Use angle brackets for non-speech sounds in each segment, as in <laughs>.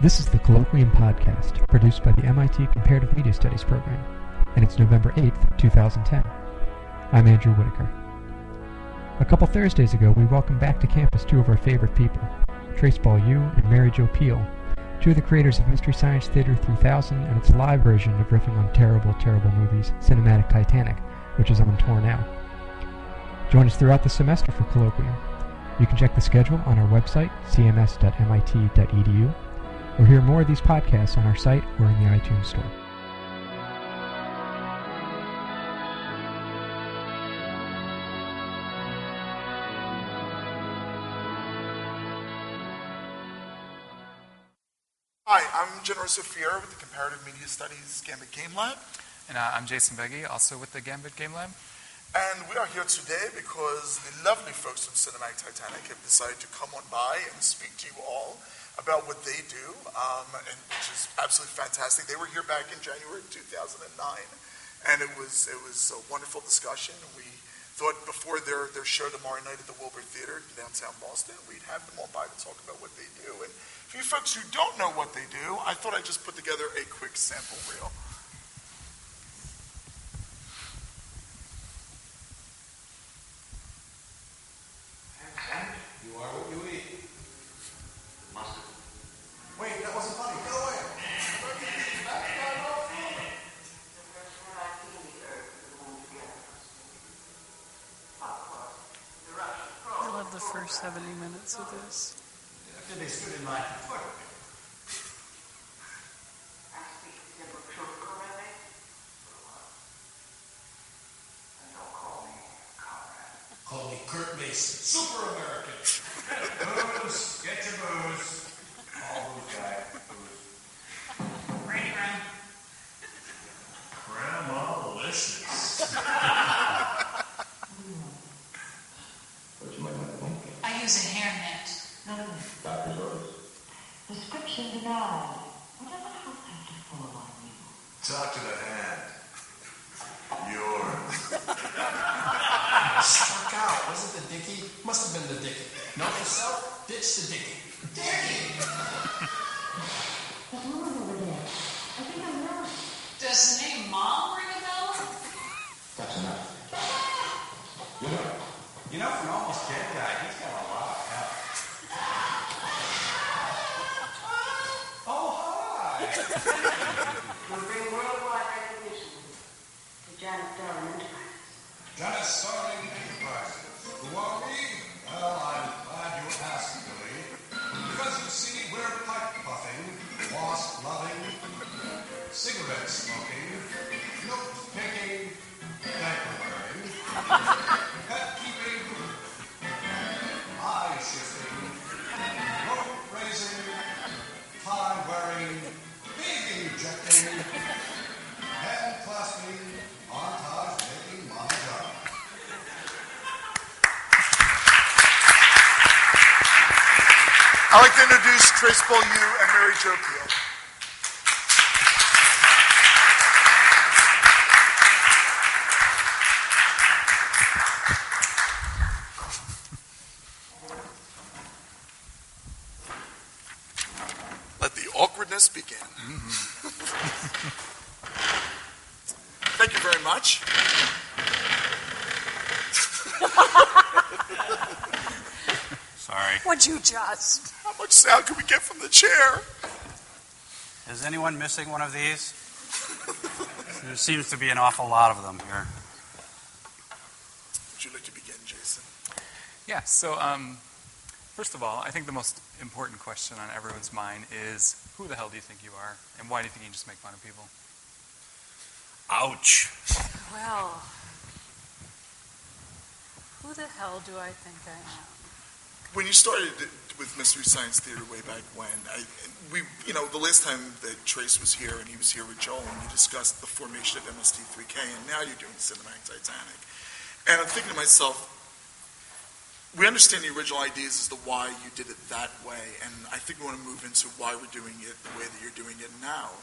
This is the Colloquium Podcast, produced by the MIT Comparative Media Studies program, and it's November 8th, 2010. I'm Andrew Whitacre. A couple Thursdays ago, we welcomed back to campus two of our favorite people, Trace Beaulieu and Mary Jo Pehl, two of the creators of Mystery Science Theater 3000 and its live version of riffing on terrible, terrible movies, Cinematic Titanic, which is on tour now. Join us throughout the semester for Colloquium. You can check the schedule on our website, cms.mit.edu, or hear more of these podcasts on our site or in the iTunes Store. Hi, I'm Jennifer Sophia with the Comparative Media Studies Gambit Game Lab. And uh, I'm Jason Begy, also with the Gambit Game Lab. And we are here today because the lovely folks from Cinematic Titanic have decided to come on by and speak to you all about what they do, um, and, which is absolutely fantastic. They were here back in January of 2009, and it was it was a wonderful discussion. We thought before their, their show tomorrow night at the Wilbur Theater in downtown Boston, we'd have them all by to talk about what they do. And for you folks who don't know what they do, I thought I'd just put together a quick sample reel. You are what you eat. Mustard. Wait, that wasn't funny. Go away. I love the first 70 minutes of this. After they stood in line for toilet. Call me Kurt Mason, super American. <laughs> booze, get your booze. All booze, guy, booze. Randy Brown. Grandma listens. What'd you like my blanket? I use a hairnet. Doctor's orders. Prescription introduce Trace Beaulieu and Mary Jo Pehl. Let the awkwardness begin. Mm-hmm. <laughs> Thank you very much. Sorry. Would you just? How much sound can we get from the chair? Is anyone missing one of these? there seems to be an awful lot of them here. Would you like to begin, Jason? Yeah, so um, first of all, I think the most important question on everyone's mind is who the hell do you think you are? And why do you think you just make fun of people? Ouch. Well, who the hell do I think I am? When you started with Mystery Science Theater way back when, I, we, you know, the last time that Trace was here and he was here with Joel, and you discussed the formation of MST3K, and now you're doing Cinematic Titanic. And I'm thinking to myself, we understand the original ideas as to why you did it that way, and I think we want to move into why we're doing it the way that you're doing it now,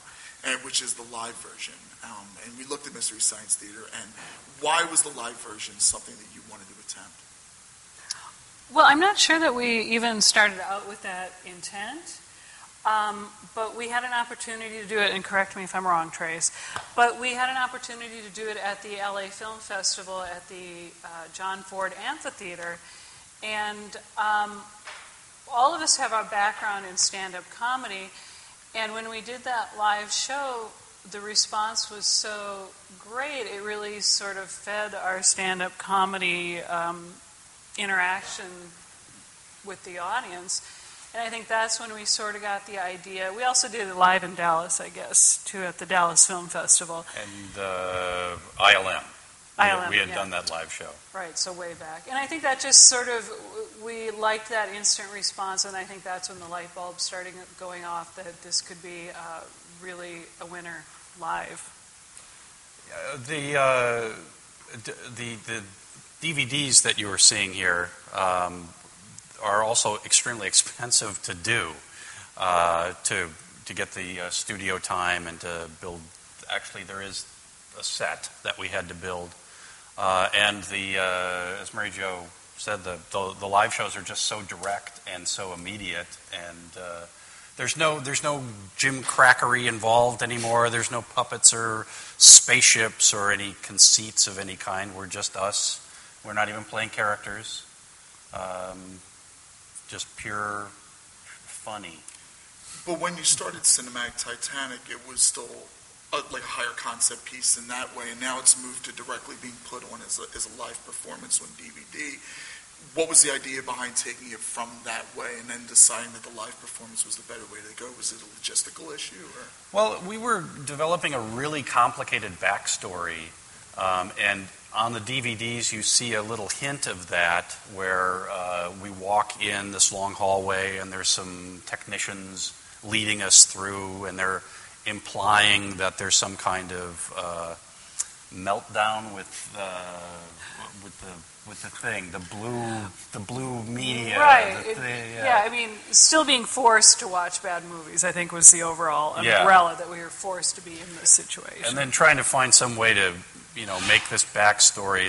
and which is the live version. Um, and we looked at Mystery Science Theater, and why was the live version something that you wanted to attempt? Well, I'm not sure that we even started out with that intent. Um, but we had an opportunity to do it, and correct me if I'm wrong, Trace, but we had an opportunity to do it at the LA Film Festival at the uh, John Ford Amphitheater. And um, all of us have our background in stand up comedy. And when we did that live show, the response was so great. It really sort of fed our stand up comedy um, interaction with the audience. And I think that's when we sort of got the idea. We also did it live in Dallas, I guess, too, at the Dallas Film Festival. And uh, ILM. ILM, we had yeah. done that live show. Right, so way back. And I think that just sort of, we liked that instant response, and I think that's when the light bulb started going off that this could be uh, really a winner live. Uh, the, uh, d- the the DVDs that you were seeing here um, are also extremely <laughs> expensive to do, uh, to to get the uh, studio time and to build. Actually, there is a set that we had to build, uh, and the uh, as Mary Jo said, the, the the live shows are just so direct and so immediate and. Uh, there's no, there's no Jim Crackery involved anymore. There's no puppets or spaceships or any conceits of any kind. We're just us. We're not even playing characters. Um, just pure funny. But when you started Cinematic Titanic, it was still a, like a higher concept piece in that way, and now it's moved to directly being put on as a, as a live performance on DVD. What was the idea behind taking it from that way and then deciding that the live performance was the better way to go? Was it a logistical issue? Or? Well, we were developing a really complicated backstory, um, and on the DVDs, you see a little hint of that where uh, we walk in this long hallway, and there's some technicians leading us through, and they're implying that there's some kind of uh, meltdown with uh, with the with the thing, the blue the blue media. right. the It- thing, yeah. I mean, still being forced to watch bad movies, I think, was the overall Yeah. umbrella that we were forced to be in this situation. And then trying to find some way to, you know, make this backstory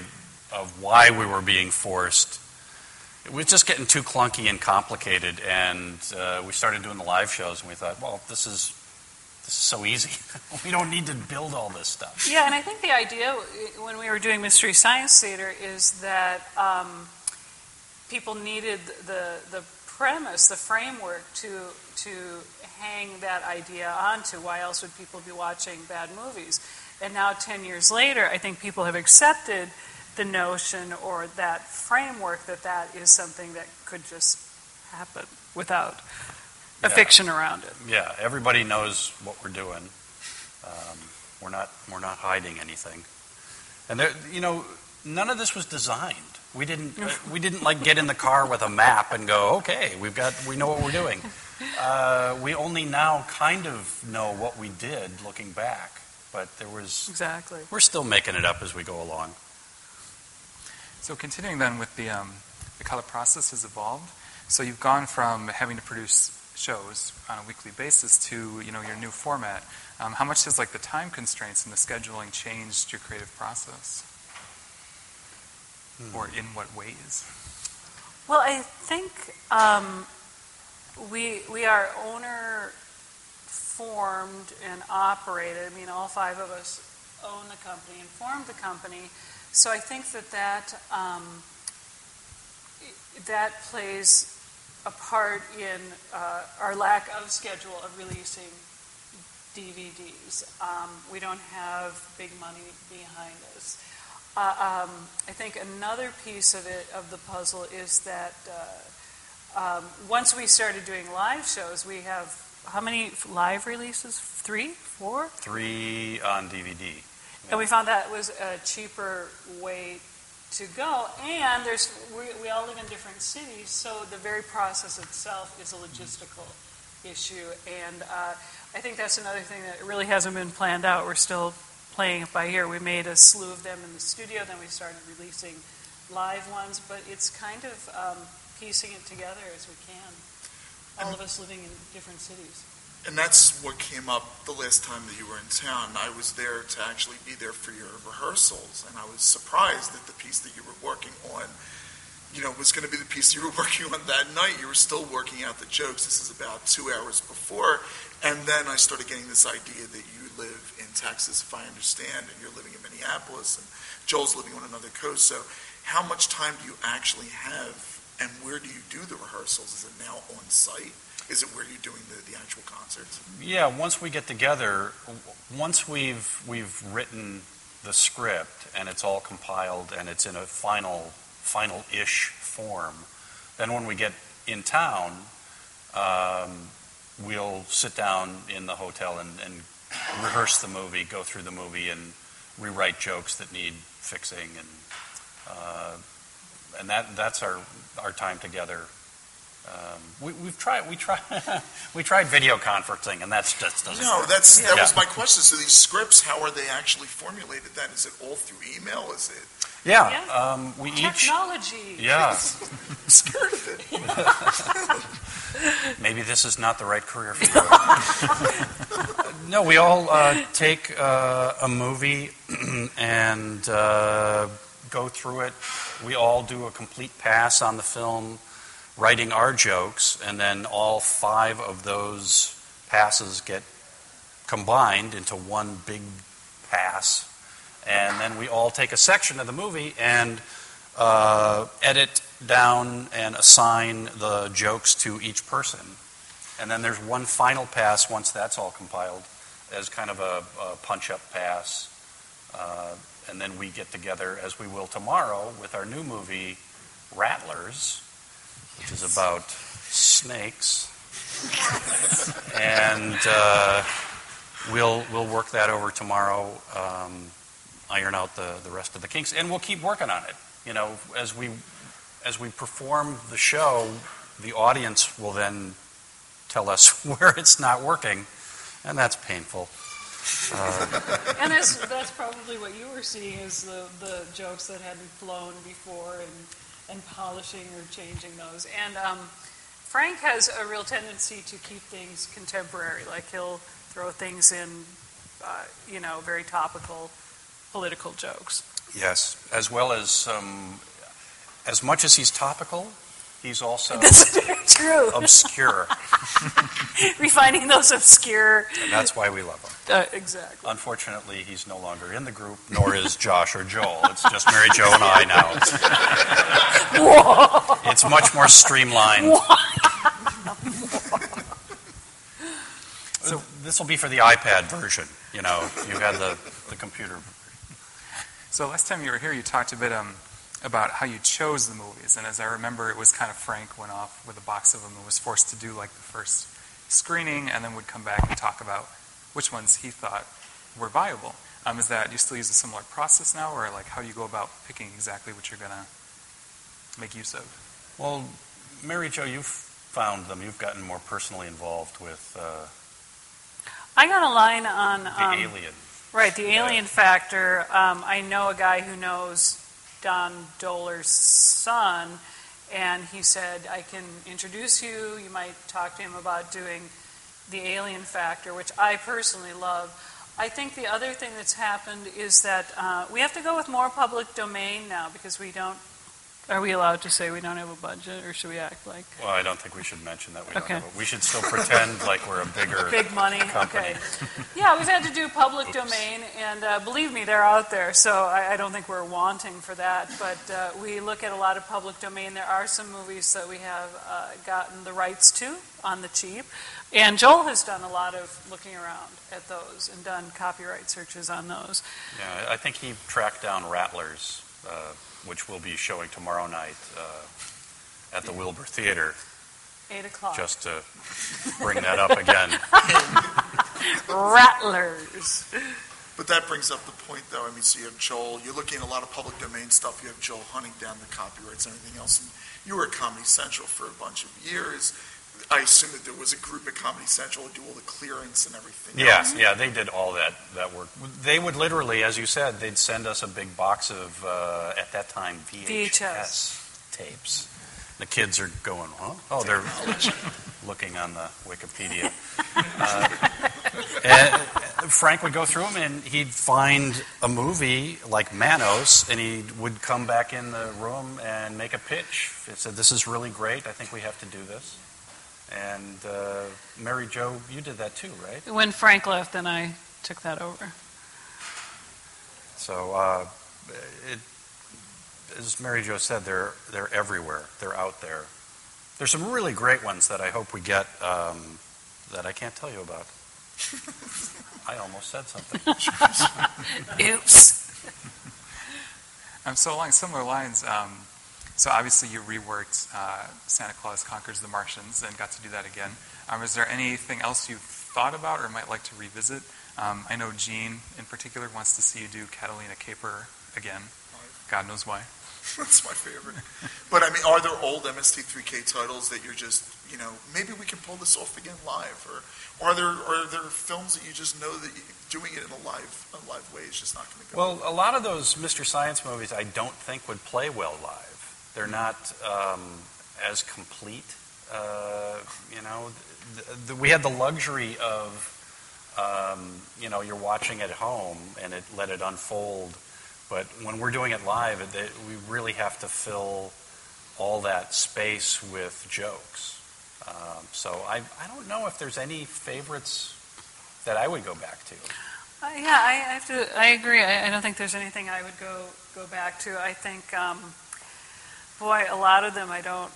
of why we were being forced. It was just getting too clunky and complicated, and uh, we started doing the live shows, and we thought, well, this is this is so easy. <laughs> we don't need to build all this stuff. Yeah, and I think the idea uh, when we were doing Mystery Science Theater is that um, people needed the the premise, the framework to to hang that idea onto. Why else would people be watching bad movies? And now, ten years later, I think people have accepted the notion or that framework that that is something that could just happen without a Yeah. fiction around it. Yeah, everybody knows what we're doing. Um, we're not we're not hiding anything, and there, you know, none of this was designed. We didn't uh, <laughs> we didn't like get in the car with a map and go, okay, we've got we know what we're doing. <laughs> Uh, we only now kind of know what we did looking back, but there was Exactly. we're still making it up as we go along. So continuing then with the um, the color process has evolved. So you've gone from having to produce shows on a weekly basis to you know your new format. Um, how much has like the time constraints and the scheduling changed your creative process, or in what ways? Well, I think um, we we are owner formed and operated. I mean, all five of us own the company and formed the company. So I think that that um, that plays a part in uh, our lack of schedule of releasing DVDs. Um, we don't have big money behind us. Uh, um, I think another piece of it, of the puzzle, is that uh, um, once we started doing live shows, we have how many live releases? Three, four? Three on DVD. And we found that was a cheaper way to go. And there's we, we all live in different cities, so the very process itself is a logistical issue. And uh, I think that's another thing that really hasn't been planned out. We're still playing it by ear. We made a slew of them in the studio, then we started releasing live ones, but it's kind of um, piecing it together as we can. All of us living in different cities. And that's what came up the last time that you were in town. I was there to actually be there for your rehearsals, and I was surprised that the piece that you were working on you know, was going to be the piece you were <laughs> working on that night. You were still working out the jokes. This is about two hours before. And then I started getting this idea that you live in Texas, if I understand, and you're living in Minneapolis, and Joel's living on another coast. So how much time do you actually have, and where do you do the rehearsals? Is it now on site? Is it where you're doing the, the actual concerts? Yeah, once we get together, once we've we've written the script and it's all compiled and it's in a final final-ish form, then when we get in town, um, we'll sit down in the hotel and, and rehearse the movie, go through the movie, and rewrite jokes that need fixing, and uh, and that that's our our time together. Um, we, we've tried we tried <laughs> we tried video conferencing, and that's just doesn't No, work. that's that Yeah. was my question. So these scripts, how are they actually formulated? Then is it all through email? Is it Yeah, Yeah. um, we each. Technology. Yeah, <laughs> <laughs> scared of it? maybe this is not the right career for you. no, we all uh, take uh, a movie <clears throat> and uh, go through it. We all do a complete pass on the film, writing our jokes, and then all five of those passes get combined into one big pass. And then we all take a section of the movie and uh, edit down and assign the jokes to each person. And then there's one final pass once that's all compiled as kind of a, a punch up pass. Uh, and then we get together, as we will tomorrow, with our new movie, Rattlers, which is about snakes. and uh, we'll, we'll work that over tomorrow, um, iron out the, the rest of the kinks, and we'll keep working on it. You know, as we as we perform the show, the audience will then tell us <laughs> where it's not working, and that's painful. Uh, And that's, that's probably what you were seeing is the, the jokes that hadn't flown before and, and polishing or changing those. And um, Frank has a real tendency to keep things contemporary. Like he'll throw things in, uh, you know, very topical political jokes. yes, as well as some, as much as he's topical, he's also <laughs> That's true. obscure, <laughs> Refining those obscure. and that's why we love him. Uh, exactly. Unfortunately, he's no longer in the group, nor is Josh or Joel. It's just Mary Jo and I now. It's much more streamlined. So this will be for the iPad version. You know, you had the, the computer. So last time you were here, you talked a bit um, about how you chose the movies, and as I remember, it was kind of Frank went off with a box of them and was forced to do like the first screening, and then would come back and talk about which ones he thought were viable. Um, is that you still use a similar process now, or like how do you go about picking exactly what you're gonna make use of? Well, Mary Jo, you've found them. You've gotten more personally involved with uh, I got a line on the um, alien. Right, the alien factor. Um, I know a guy who knows Don Dohler's son, and he said, I can introduce you. You might talk to him about doing the alien factor, which I personally love. I think the other thing that's happened is that uh, we have to go with more public domain now because we don't. Are we allowed to say we don't have a budget, or should we act like Well, I don't think we should mention that we don't Okay. have it. We should still pretend like we're a bigger. <laughs> big money? company. Okay. <laughs> Yeah, we've had to do public domain, and uh, believe me, they're out there. So I, I don't think we're wanting for that. But uh, we look at a lot of public domain. There are some movies that we have uh, gotten the rights to on the cheap, and Joel has done a lot of looking around at those and done copyright searches on those. Yeah, I think he tracked down Rattlers, uh, which we'll be showing tomorrow night uh, at the Wilbur Theater, Eight o'clock. just to bring that up again. <laughs> Rattlers. But that brings up the point, though. I mean, so you have Joel. You're looking at a lot of public domain stuff. You have Joel hunting down the copyrights and everything else. And you were at Comedy Central for a bunch of years. I assume that there was a group at Comedy Central to do all the clearance and everything. Yeah, else. yeah, they did all that, that work. They would literally, as you said, they'd send us a big box of, uh, at that time, VHS, VHS. tapes. The kids are going, huh? Oh, they're <laughs> looking on the Wikipedia. Uh, and, Frank would go through them and he'd find a movie like Manos and he would come back in the room and make a pitch. He said, This is really great. I think we have to do this. And uh, Mary Jo, you did that too, right? When Frank left, then I took that over. So, uh, it, as Mary Jo said, they're, they're everywhere. They're out there. There's some really great ones that I hope we get um, that I can't tell you about. <laughs> I almost said something. <laughs> Oops. <laughs> I'm so along similar lines, um, so obviously you reworked uh, Santa Claus Conquers the Martians and got to do that again. Um, is there anything else you've thought about or might like to revisit? Um, I know Gene in particular wants to see you do Catalina Caper again. God knows why. <laughs> That's my favorite. But I mean, are there old MST3K titles that you're just, you know, maybe we can pull this off again live, or are there are there films that you just know that you, doing it in a live a live way is just not going to go? Well, a lot of those Mystery Science movies I don't think would play well live. They're not um, as complete. Uh, you know, the, the, we had the luxury of, um, you know, you're watching at home and it let it unfold. But when we're doing it live, it, it, we really have to fill all that space with jokes. Um, so I, I don't know if there's any favorites that I would go back to. Uh, yeah, I I have to. I agree. I, I don't think there's anything I would go go back to. I think, um, boy, a lot of them I don't.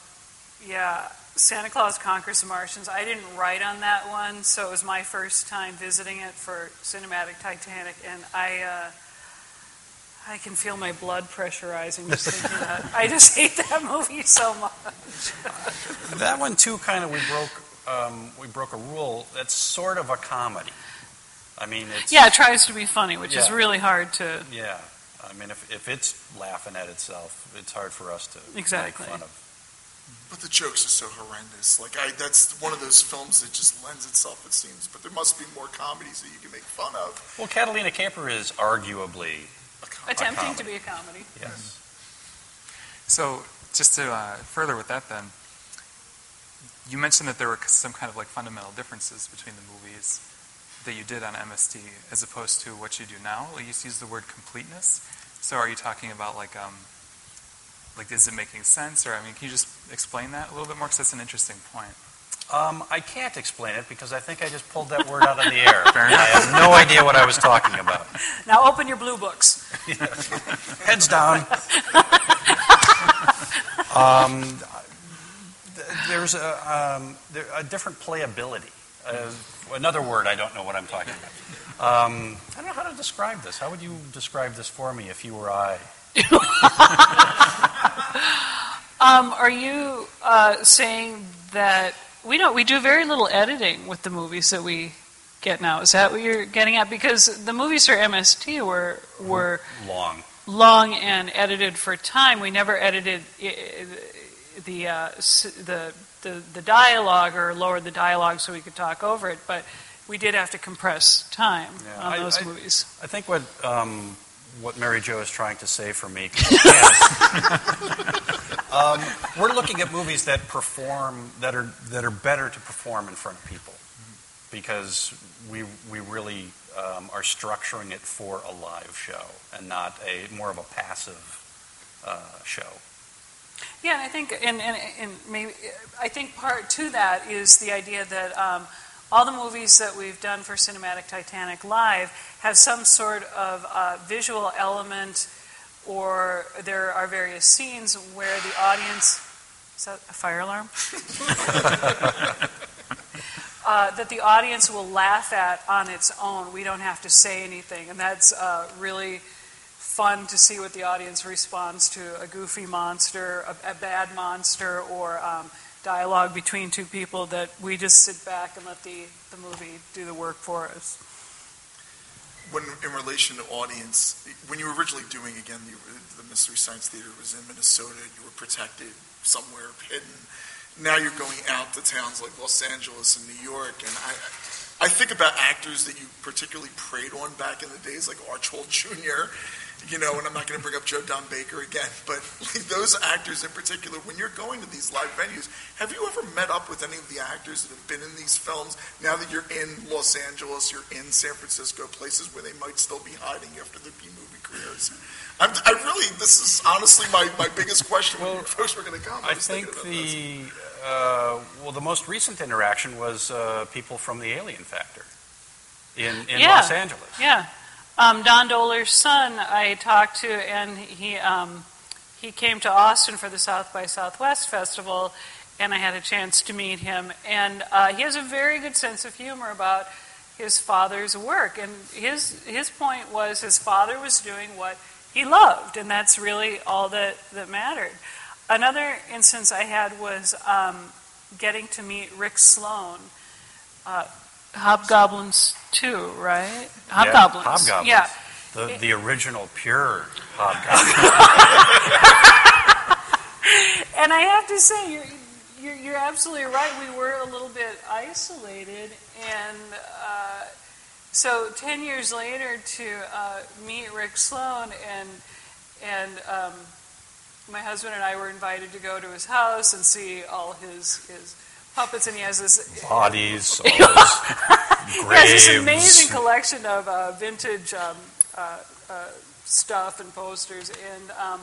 Yeah, Santa Claus Conquers the Martians. I didn't write on that one, so it was my first time visiting it for Cinematic Titanic, and I. Uh, I can feel my blood pressurizing just thinking that. I just <laughs> hate that movie so much. That one too, kind of we broke um, we broke a rule. That's sort of a comedy. I mean, it's Yeah, it tries to be funny, which is really hard to. yeah. I mean, if if it's laughing at itself, it's hard for us to Exactly. make fun of. But the jokes are so horrendous. Like I, that's one of those films that just lends itself, it seems. But there must be more comedies that you can make fun of. Well, Catalina Caper is arguably A com- Attempting to comedy. be a comedy. yes. So just to uh, further with that, then, you mentioned that there were some kind of like fundamental differences between the movies that you did on MST as opposed to what you do now. You used the word completeness. So are you talking about like um, like is it making sense, or I mean, can you just explain that a little bit more? Because that's an interesting point. Um, I can't explain it because I think I just pulled that word out of the air. <laughs> Fair I have no idea what I was talking about. <laughs> Now open your blue books. <laughs> Heads down. um, there's a, um, there, a different playability. Uh, another word I don't know what I'm talking about. Um, I don't know how to describe this. How would you describe this for me if you were I? <laughs> Um, are you uh, saying that we don't? We do very little editing with the movies that we get now. Is that what you're getting at? Because the movies for MST were were Long. long and edited for time. We never edited the uh, the the the dialogue or lowered the dialogue so we could talk over it, but. We did have to compress time Yeah, on I- those I- movies. I think what um, what Mary Jo is trying to say for me, <laughs> um, we're looking at movies that perform that are that are better to perform in front of people because we we really um, are structuring it for a live show and not a more of a passive uh, show. Yeah, and I think, and, and, and maybe, I think part to that is the idea that um, all the movies that we've done for Cinematic Titanic Live have some sort of uh, visual element, or there are various scenes where the audience. Is that a fire alarm? <laughs> uh, that the audience will laugh at on its own. We don't have to say anything, and that's uh, really fun to see what the audience responds to a goofy monster, a, a bad monster, or um, dialogue between two people that we just sit back and let the, the movie do the work for us. When in relation to audience, when you were originally doing again, the, the Mystery Science Theater was in Minnesota. You were protected somewhere hidden. Now you're going out to towns like Los Angeles and New York, and I, I think about actors that you particularly preyed on back in the days, like Archibald <laughs> Jr. you know, and I'm not going to bring up Joe Don Baker again, <laughs> but like, those actors in particular, when you're going to these live venues, have you ever met up with any of the actors that have been in these films? Now that you're in Los Angeles, you're in San Francisco, places where they might still be hiding after their B movie careers. I'm, I really, this is honestly my, my biggest question when Well, folks were going to come. I was think thinking this. the uh, well, the most recent interaction was uh, people from the Alien Factor in in Yeah. Los Angeles. Yeah. Um, Don Dohler's son, I talked to, and he um, he came to Austin for the South by Southwest festival, and I had a chance to meet him. And uh, he has a very good sense of humor about his father's work. And his his point was his father was doing what he loved, and that's really all that that mattered. Another instance I had was um, getting to meet Rick Sloan. Uh, Hobgoblins 2, right? Hobgoblins. Yeah, Hobgoblins. Yeah. The the original pure Hobgoblin. <laughs> And I have to say, you're, you're, you're absolutely right. We were a little bit isolated. And uh, so 10 years later, to uh, meet Rick Sloan, and, and um, my husband and I were invited to go to his house and see all his, his puppets. And he has this bodies, <laughs> all He has this amazing collection of uh, vintage um, uh, uh, stuff and posters, and um,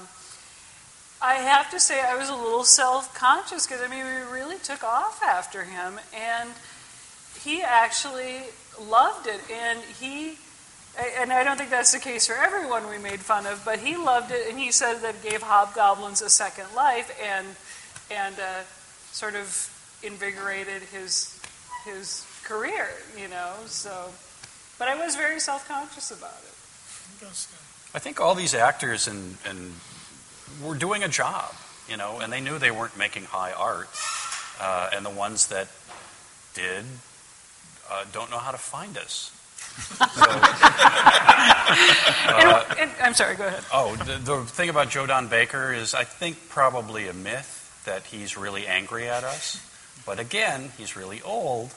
I have to say I was a little self-conscious because I mean we really took off after him, and he actually loved it, and he. And I don't think that's the case for everyone we made fun of, but he loved it, and he said that it gave hobgoblins a second life, and and uh, sort of invigorated his his career, you know. So, but I was very self-conscious about it. I think all these actors and, and were doing a job, you know, and they knew they weren't making high art. Uh, and the ones that did uh, don't know how to find us. <laughs> And- and- I'm sorry. Go ahead. Oh, the, the thing about Joe Don Baker is, I think, probably a myth that he's really angry at us. But again, he's really old,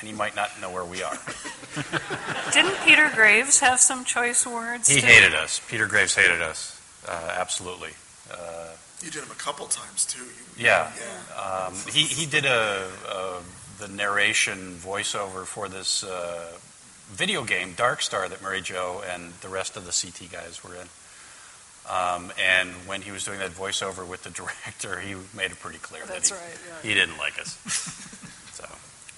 and he might not know where we are. <laughs> Didn't Peter Graves have some choice words? He too? hated us. Peter Graves hated us. Uh, absolutely. Uh, You did him a couple times too. You- Yeah. Yeah. Um, he, he did a, a the narration voiceover for this uh, video game, Dark Star, that Mary Jo and the rest of the CT guys were in. Um, and when he was doing that voiceover with the <laughs> director, he made it pretty clear That's that he, right. Yeah. he didn't like us. <laughs> so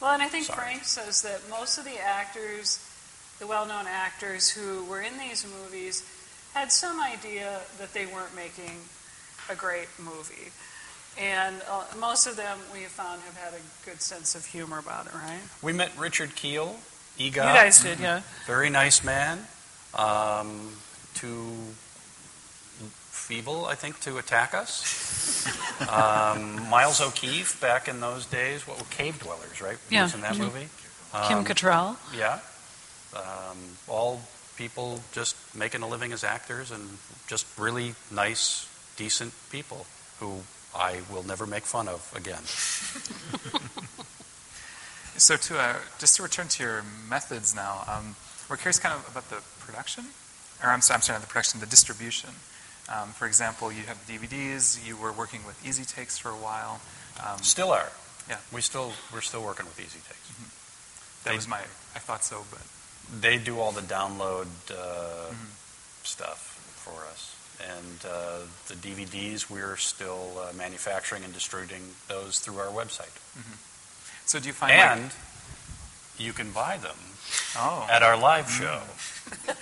Well, and I think Sorry. Frank says that most of the actors, the well-known actors who were in these movies, had some idea that they weren't making a great movie. And uh, most of them we have found have had a good sense of humor about it, right? we met Richard Kiel, Eegah, You guys did, yeah. <laughs> very nice man. Um, feeble, I think, to attack us. <laughs> um, Miles O'Keefe, back in those days, what were Cave Dwellers, right? Yeah. was in that Mhm. movie. Kim Um, Cattrall. Yeah. Um, all people just making a living as actors and just really nice, decent people who I will never make fun of again. <laughs> So to uh, just to return to your methods now, um, we're curious kind of about the production, or I'm sorry, I'm sorry, not the production, the distribution. Um, for example, you have DVDs. You were working with EZTakes for a while. Um, Still are. Yeah. We still we're still working with EZTakes. that they- was my, I thought so, but They do all the download uh, Mhm. stuff for us, and uh, the DVDs we're still uh, manufacturing and distributing those through our website. so do you find like, And you can buy them oh, at our live show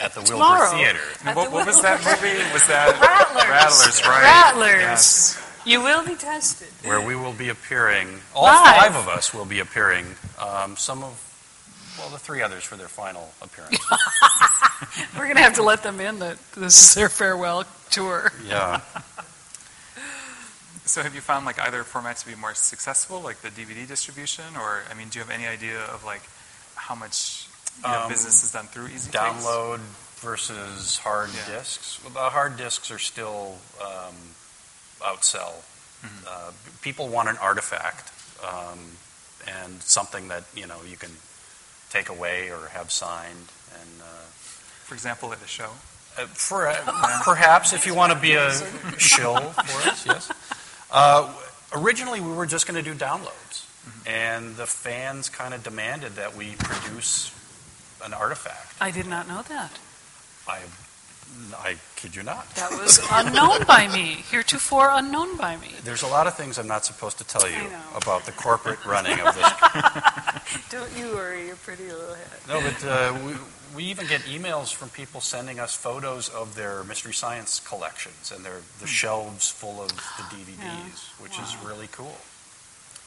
at the Wilbur Tomorrow. Theater. At what, the what was that movie? Was that <laughs> Rattlers. Rattlers, right? Rattlers. Yes. You will be tested. where we will be appearing. All Live. five of us will be appearing. Um, some of, well, the three others for their final appearance. <laughs> We're going to have to let them in that this is their farewell tour. yeah. <laughs> So have you found like either format to be more successful, like the DVD distribution, or I mean, do you have any idea of like how much you know, Um, business is done through EZTakes? Download versus hard Yeah. discs. Well, the hard discs are still um, outsell. Mhm. Uh, people want an artifact um, and something that you know you can take away or have signed and. Uh, For example, at a show. Uh, for, uh, perhaps if you want to be a shill for us, yes. <laughs> Uh, originally, we were just going to do downloads, and the fans kind of demanded that we produce an artifact. I did not know that. I, I kid you not. That was unknown by me, heretofore unknown by me. There's a lot of things I'm not supposed to tell you I know. about the corporate running of this. <laughs> Don't you worry your pretty little head. No, but uh, we, we even get emails from people sending us photos of their Mystery Science collections and their the shelves full of the <gasps> DVDs, which is really cool.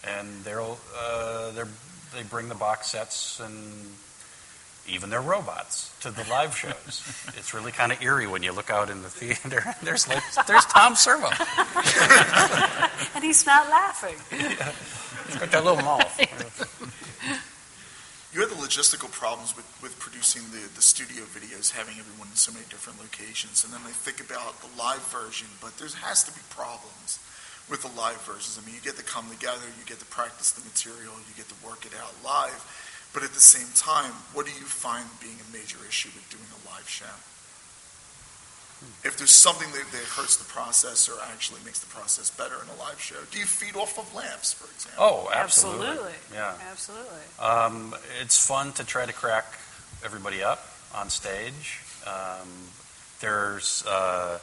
And they'll uh, they're, they bring the box sets and even their robots to the live shows. <laughs> it's really kind of eerie when you look out in the theater. and <laughs> There's like, there's Tom Servo. <laughs> And he's not laughing. He's got that little mouth. You had the logistical problems with, with producing the, the studio videos, having everyone in so many different locations. And then I think about the live version, but there has to be problems with the live versions. I mean, you get to come together, you get to practice the material, you get to work it out live. But at the same time, what do you find being a major issue with doing a live show? If there's something that, that hurts the process or actually makes the process better in a live show, do you feed off of lamps, for example? Oh, absolutely. Absolutely. Yeah. Absolutely. Um, it's fun to try to crack everybody up on stage. Um, there's uh,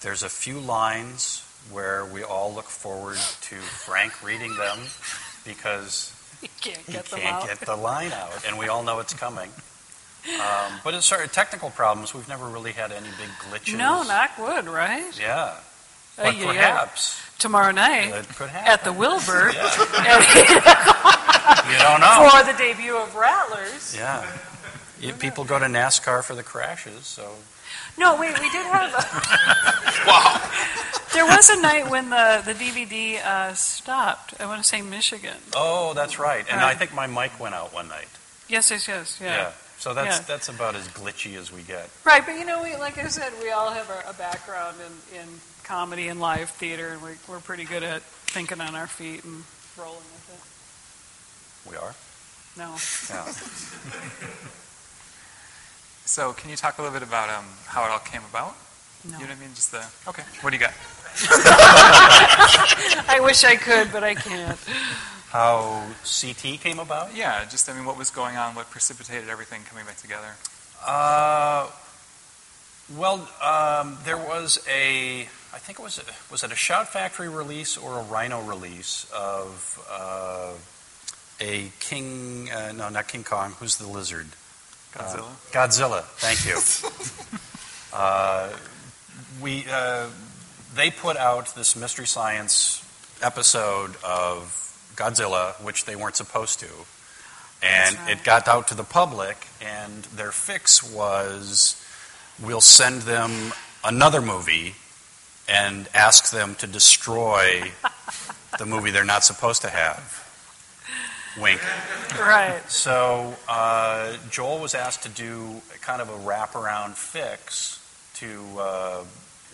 there's a few lines where we all look forward to Frank reading them because You can't get them can't out. get the line out, and we all know it's coming. Um, but as far as technical problems, we've never really had any big glitches. No, knock wood, right? Yeah, Uh, but yeah, yeah. perhaps Tomorrow night it could happen. at the Wilbur <laughs> you don't know. for the debut of Rattlers. Yeah. You- people go to NASCAR for the crashes, so No, wait, we did have. A, <laughs> wow. There was a night when the the DVD uh, stopped. I want to say Michigan. Oh, that's right. And I think my mic went out one night. Yes, yes, yes, yeah. yeah. So that's Yeah. that's about as glitchy as we get. Right, but you know, we like I said, we all have a, a background in, in comedy and live theater, and we, we're pretty good at thinking on our feet and rolling with it. We are. No. Yeah. <laughs> So can you talk a little bit about um, how it all came about? No. You know what I mean? Just the okay. What do you got? <laughs> I wish I could, but I can't. How CT came about? Yeah, just I mean, what was going on? What precipitated everything coming back together? Uh, well, um, there was a, I think it was, a, was it a Shout Factory release or a Rhino release of uh, a King, uh, no, not King Kong, who's the lizard? Godzilla. Uh, Godzilla, thank you. <laughs> uh, we, uh, they put out this Mystery Science episode of Godzilla, which they weren't supposed to. And right. it got out to the public, and their fix was we'll send them another movie and ask them to destroy the movie they're not supposed to have. Wink. Right. <laughs> So uh, Joel was asked to do kind of a wraparound fix to uh,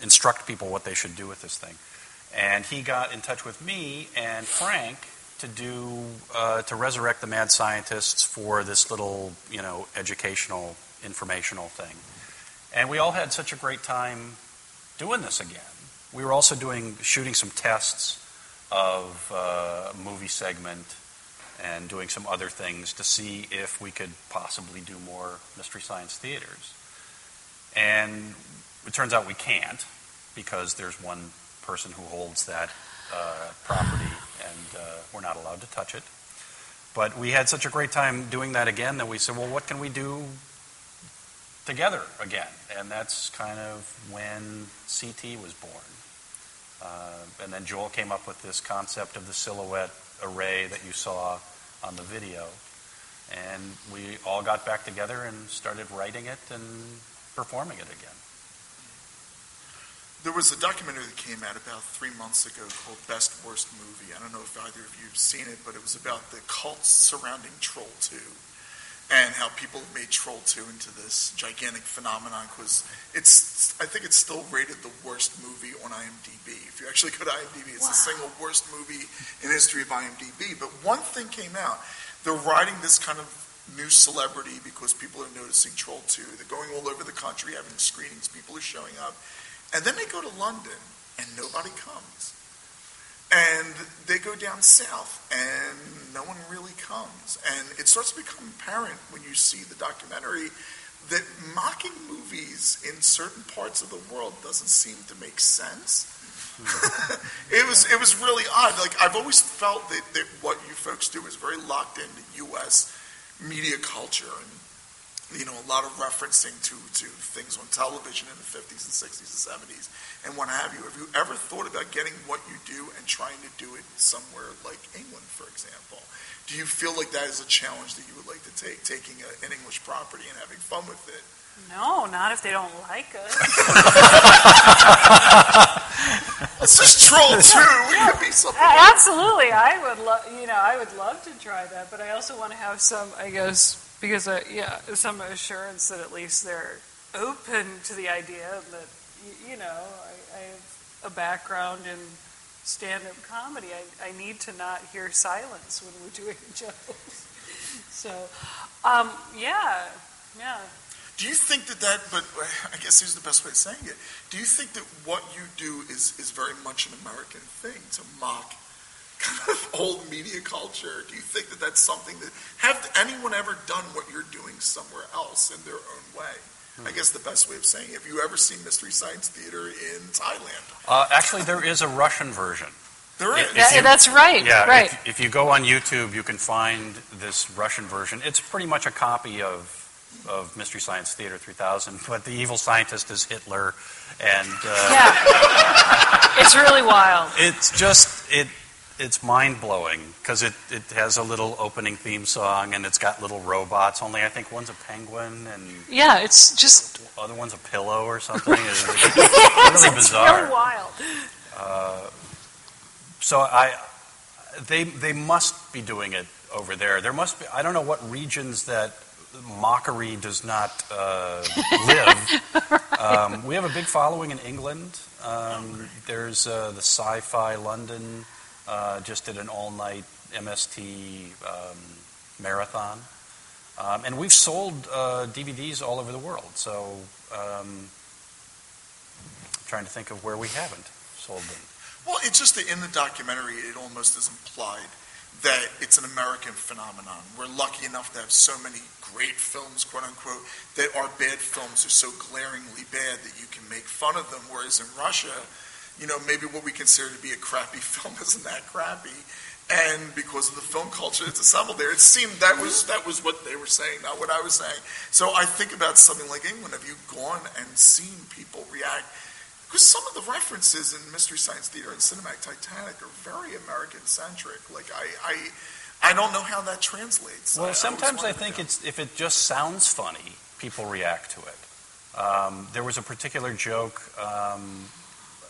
instruct people what they should do with this thing, and he got in touch with me and Frank to do uh, to resurrect the mad scientists for this little you know educational informational thing, and we all had such a great time doing this again. We were also doing shooting some tests of uh, movie segment and doing some other things to see if we could possibly do more Mystery Science theaters. And it turns out we can't because there's one person who holds that uh, property and uh, we're not allowed to touch it. But we had such a great time doing that again that we said, well, what can we do together again? And that's kind of when CT was born. Uh, and then Joel came up with this concept of the silhouette array that you saw on the video. And we all got back together and started writing it and performing it again. There was a documentary that came out about three months ago called Best Worst Movie. I don't know if either of you have seen it, but it was about the cults surrounding Troll 2 and how people have made Troll 2 into this gigantic phenomenon because it's, I think it's still rated the worst movie on IMDb. If you actually go to IMDb, it's the single worst movie in history of IMDb. But one thing came out. They're writing this kind of new celebrity because people are noticing Troll 2. They're going all over the country having screenings. People are showing up. And then they go to London and nobody comes. And they go down south and no one really comes. And it starts to become apparent when you see the documentary that mocking movies in certain parts of the world doesn't seem to make sense. <laughs> it was it was really odd. Like I've always felt that, that what you folks do is very locked into U.S. media culture and you know a lot of referencing to to things on television in the 50s and 60s and 70s and what have you. Have you ever thought about getting what you do and trying to do it somewhere like England, for example? Do you feel like that is a challenge that you would like to take, taking a, an English property and having fun with it? No, not if they don't like us. <laughs> Let's just troll too. We could be something. A- Absolutely, I would love. You know, I would love to try that, but I also want to have some, I guess, because uh, yeah, some assurance that at least they're open to the idea that you know I, I have a background in stand-up comedy. I, I need to not hear silence when we're <laughs> doing jokes. So, um, yeah, yeah. Do you think that that, but I guess here's the best way of saying it. Do you think that what you do is, is very much an American thing to mock of <laughs> old media culture? Do you think that that's something that, have anyone ever done what you're doing somewhere else in their own way? I guess the best way of saying it, have you ever seen Mystery Science Theater in Thailand? Uh, actually, there is a Russian version. There is. If Yeah, you- that's right. Yeah, right. If, if you go on YouTube, you can find this Russian version. It's pretty much a copy of of Mystery Science Theater 3000, but the evil scientist is Hitler, and uh, yeah, <laughs> it's really wild. it's just it. It's mind blowing because it, it has a little opening theme song and it's got little robots. Only I think one's a penguin and Yeah, it's just other one's a pillow or something. <laughs> It's really it's bizarre. really wild. So I, they they must be doing it over there. There must be. I don't know what regions that mockery does not uh, <laughs> live. um, we have a big following in England. Um, there's uh, the Sci-Fi London uh, just did an all-night MST um, marathon, um, and we've sold uh, DVDs all over the world. So. Um, trying to think of where we haven't sold them. Well, it's just that in the documentary, it almost is implied that it's an American phenomenon. We're lucky enough to have so many great films, quote unquote, that our bad films are so glaringly bad that you can make fun of them. Whereas in Russia, you know, maybe what we consider to be a crappy <laughs> film isn't that crappy. And because of the film culture that's assembled there, it seemed that was that was what they were saying, not what I was saying. So I think about something like England. Have you gone and seen people react? Because some of the references in Mystery Science Theater and Cinematic Titanic are very American centric. Like I, I, I don't know how that translates. I- I Well, sometimes I wondered think it's if it just sounds funny, people react to it. Um, there was a particular joke um,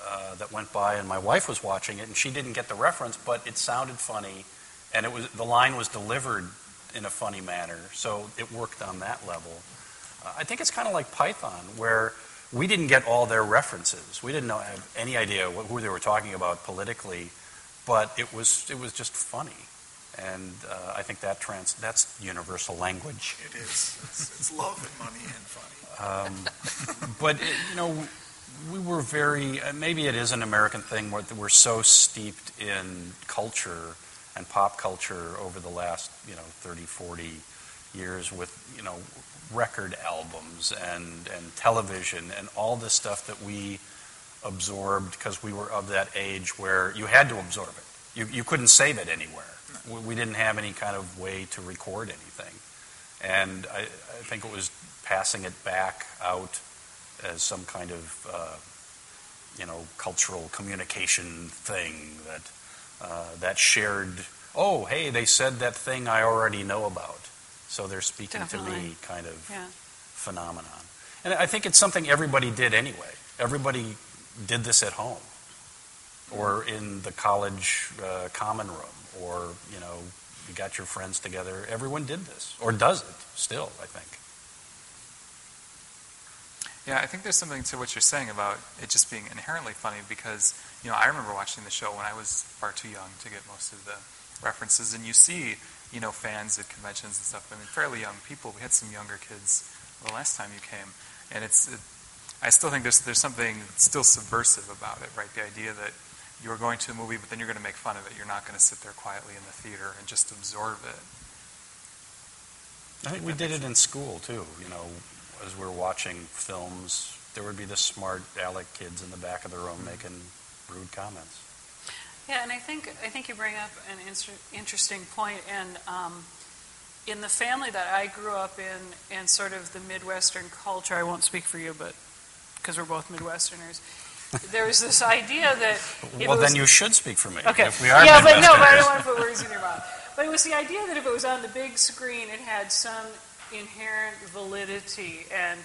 uh, that went by, and my wife was watching it, and she didn't get the reference, but it sounded funny, and it was the line was delivered in a funny manner, so it worked on that level. Uh, I think it's kind of like Python, where we didn't get all their references. We didn't know, have any idea what, who they were talking about politically, but it was it was just funny, and uh, I think that trans that's universal language. It is. It's, it's love and money and funny. Um, but it, you know, we were very uh, maybe it is an American thing where we're so steeped in culture and pop culture over the last you know 30, 40 years with you know record albums and and television and all this stuff that we absorbed because we were of that age where you had to absorb it. You, you couldn't save it anywhere. We, we didn't have any kind of way to record anything. And I, I think it was passing it back out as some kind of, uh, you know, cultural communication thing that, uh, that shared, oh, hey, they said that thing I already know about. So they're speaking to me kind of Yeah. phenomenon. And I think it's something everybody did anyway. Everybody did this at home or in the college uh, common room or, you know, you got your friends together. Everyone did this or does it still, I think. Yeah, I think there's something to what you're saying about it just being inherently funny because, you know, I remember watching the show when I was far too young to get most of the references, and you see, you know, fans at conventions and stuff. I mean, fairly young people. We had some younger kids the last time you came, and it's. It, I still think there's there's something still subversive about it, right? The idea that you're going to a movie, but then you're going to make fun of it. You're not going to sit there quietly in the theater and just absorb it. I think we did it in school too. You know, as we are watching films, there would be the smart aleck kids in the back of the room making rude comments. Yeah, and I think I think you bring up an inter- interesting point, and um, in the family that I grew up in, and sort of the Midwestern culture, I won't speak for you, but because we're both Midwesterners, there was this idea that <laughs> well, was, then you should speak for me. Okay. If we are yeah, but no, but I don't want to put words in your mouth. But it was the idea that if it was on the big screen, it had some inherent validity and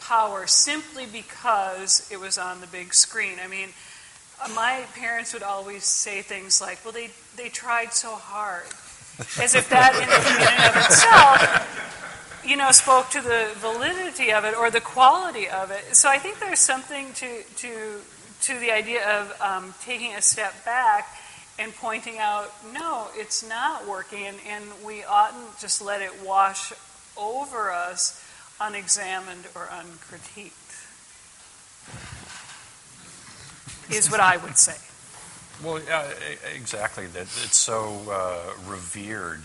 power simply because it was on the big screen. I mean, my parents would always say things like, "Well, they they tried so hard," as if that in, in and of itself, you know, spoke to the validity of it or the quality of it. So I think there's something to to to the idea of um, taking a step back and pointing out, no, it's not working, and, and we oughtn't just let it wash over us unexamined or uncritiqued. Is what I would say. Well, yeah, exactly. That it's so uh, revered,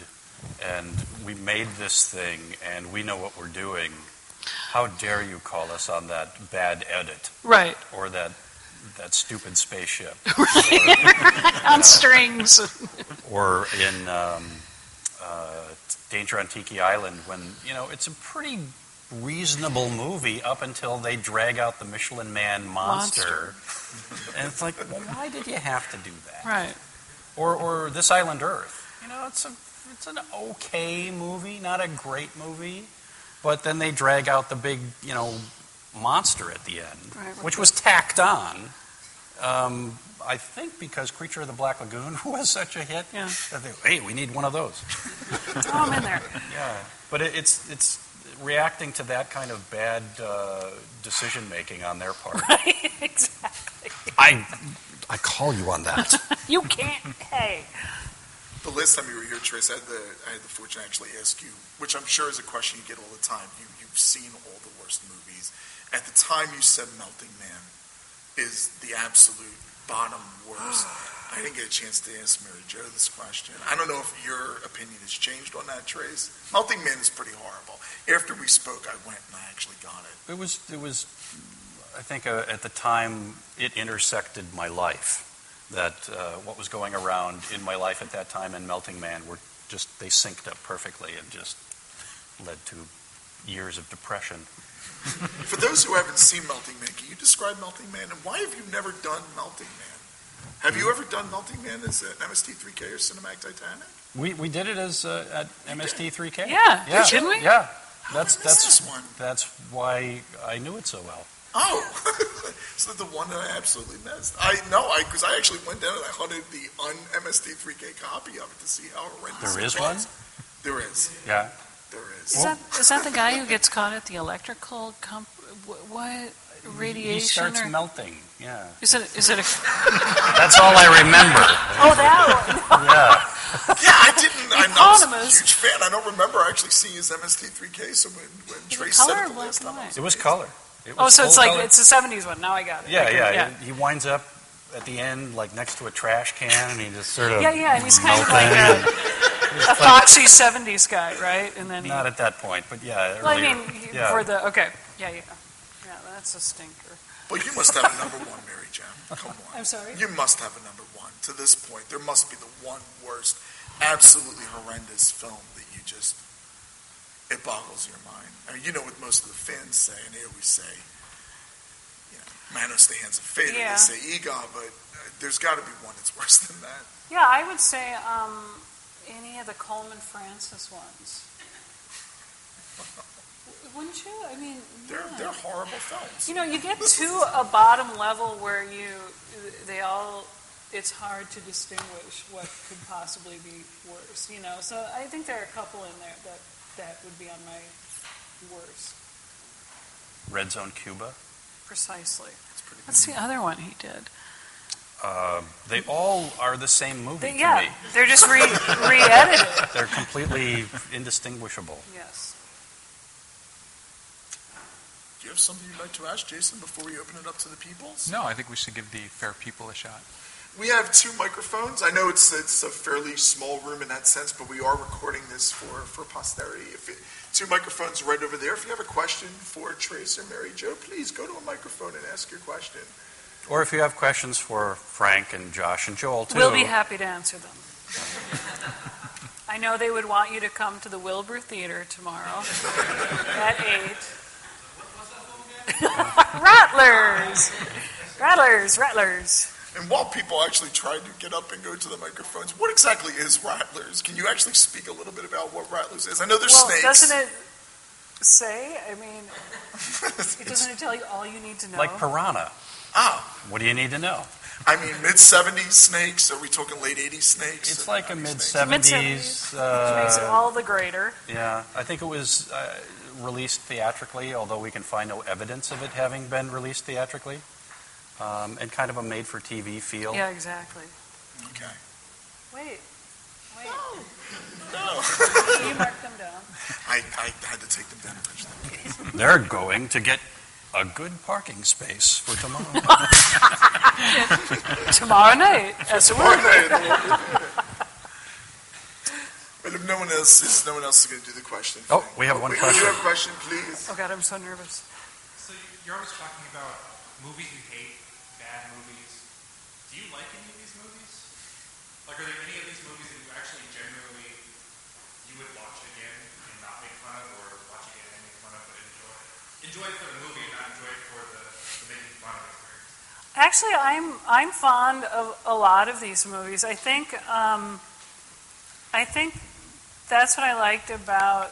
and we made this thing, and we know what we're doing. How dare you call us on that bad edit Right. or that that stupid spaceship? <laughs> On strings. or in um, uh, Danger on Tiki Island, when you know it's a pretty reasonable movie up until they drag out the Michelin Man monster, <laughs> and it's like, well, why did you have to do that? Right. Or, or This Island Earth, you know, it's a it's an okay movie, not a great movie, but then they drag out the big, you know, monster at the end, Right. which was tacked on. Um, I think because Creature of the Black Lagoon <laughs> was such a hit. Yeah. that they- hey, we need one of those. <laughs> Throw 'em in there. <laughs> Yeah, but it, it's it's reacting to that kind of bad uh, decision making on their part. exactly. I I call you on that. You can't. Hey. The last time you were here, Trace, I had the I had the fortune to actually ask you, which I'm sure is a question you get all the time. You you've seen all the worst movies. At the time, you said Melting Man is the absolute bottom worst. I didn't get a chance to ask Mary Jo this question. I don't know if your opinion has changed on that, Trace. Melting Man is pretty horrible. After we spoke, I went and I actually got it. It was, it was, I think uh, at the time it intersected my life. That uh, what was going around in my life at that time and Melting Man were just, they synced up perfectly and just led to years of depression. <laughs> For those who haven't seen Melting Man, can you describe Melting Man and why have you never done Melting Man? Have you ever done Melting Man as an MST3K or Cinematic Titanic? We, we did it as uh, at MST3K. Yeah, yeah, didn't we? Yeah, that's How did that's this one? that's why I knew it so well. Oh, <laughs> so the one that I absolutely missed. I know, I because I actually went down and I hunted the un MST3K copy of it to see how horrendous. There it is one? There is. Yeah, There Is is. that is that the guy who gets caught at the electrical comp? wh- What radiation? he starts or, melting. Yeah, is it is it a? <laughs> that's all I remember. <laughs> Oh, that one. Yeah. Yeah, I didn't. I'm not a Eponymous. huge fan. I don't remember actually seeing his MST3K. So when when Is it Trace color said or it the black last and time, I white? was It was color. It Oh, was so it's full like color. it's a '70s one. Now I got it. Yeah, Okay, yeah, yeah. He winds up at the end, like next to a trash can, and he just sort of. Yeah, yeah, and he's kind of like melting. a, a foxy '70s guy, right? And then he, Not at that point, but yeah. well, I earlier. mean, he- yeah. for the okay, yeah, yeah, yeah. That's a stinker. But you must have a number one, Mary Jane. Come on. I'm sorry. You must have a number one. To this point, there must be the one worst, absolutely horrendous film that you just, it boggles your mind. I mean, you know what most of the fans say, and they always say, you know, Manos the Hands of Fate, or Yeah. they say Eegah, but uh, there's got to be one that's worse than that. Yeah, I would say um, any of the Coleman Francis ones. Wouldn't you? I mean, They're, yeah. they're horrible films. You know, you get to a bottom level where you, they all, it's hard to distinguish what could possibly be worse. You know, so I think there are a couple in there that that would be on my worst. Red Zone Cuba. Precisely. That's pretty What's the other one he did? Uh, they all are the same movie They- to yeah, me. they're just re re-edited. <laughs> They're completely indistinguishable. Yes. Do you have something you'd like to ask, Jason, before we open it up to the people? No, I think we should give the fair people a shot. We have two microphones. I know it's it's a fairly small room in that sense, but we are recording this for for posterity. If it, two microphones right over there. If you have a question for Trace or Mary Jo, please go to a microphone and ask your question. Or if you have questions for Frank and Josh and Joel, too. We'll be happy to answer them. <laughs> I know they would want you to come to the Wilbur Theater tomorrow at 8. <laughs> Rattlers! Rattlers, Rattlers. And while people actually try to get up and go to the microphones, what exactly is Rattlers? Can you actually speak a little bit about what Rattlers is? I know there's Well, snakes. doesn't it say? I mean, <laughs> it doesn't it tell you all you need to know? Like Piranha. Ah, What do you need to know? I mean, mid 70s snakes. Are we talking late 80s snakes? It's like a 90s mid snakes? seventies. Which makes it all the greater. yeah, I think it was uh, released theatrically, although we can find no evidence of it having been released theatrically, um, and kind of a made-for-TV feel. Yeah, exactly. Okay. Wait, wait. No. <laughs> Can you mark them down? I, I had to take them down originally. They're going to get a good parking space for tomorrow. <laughs> Tomorrow night, as a word. But if no one else is, no one else is going to do the question. Oh, we have one Wait, question. You have a question, please. Oh God, I'm so nervous. So you're always talking about movies you hate, bad movies. Do you like any of these movies? Like, are there any of these movies that you actually generally you would watch again and not make fun of, or watch again and make fun of, but enjoy? Enjoy for the movie, and not enjoy it for the, the making fun of experience. Actually, I'm I'm fond of a lot of these movies. I think um, I think that's what I liked about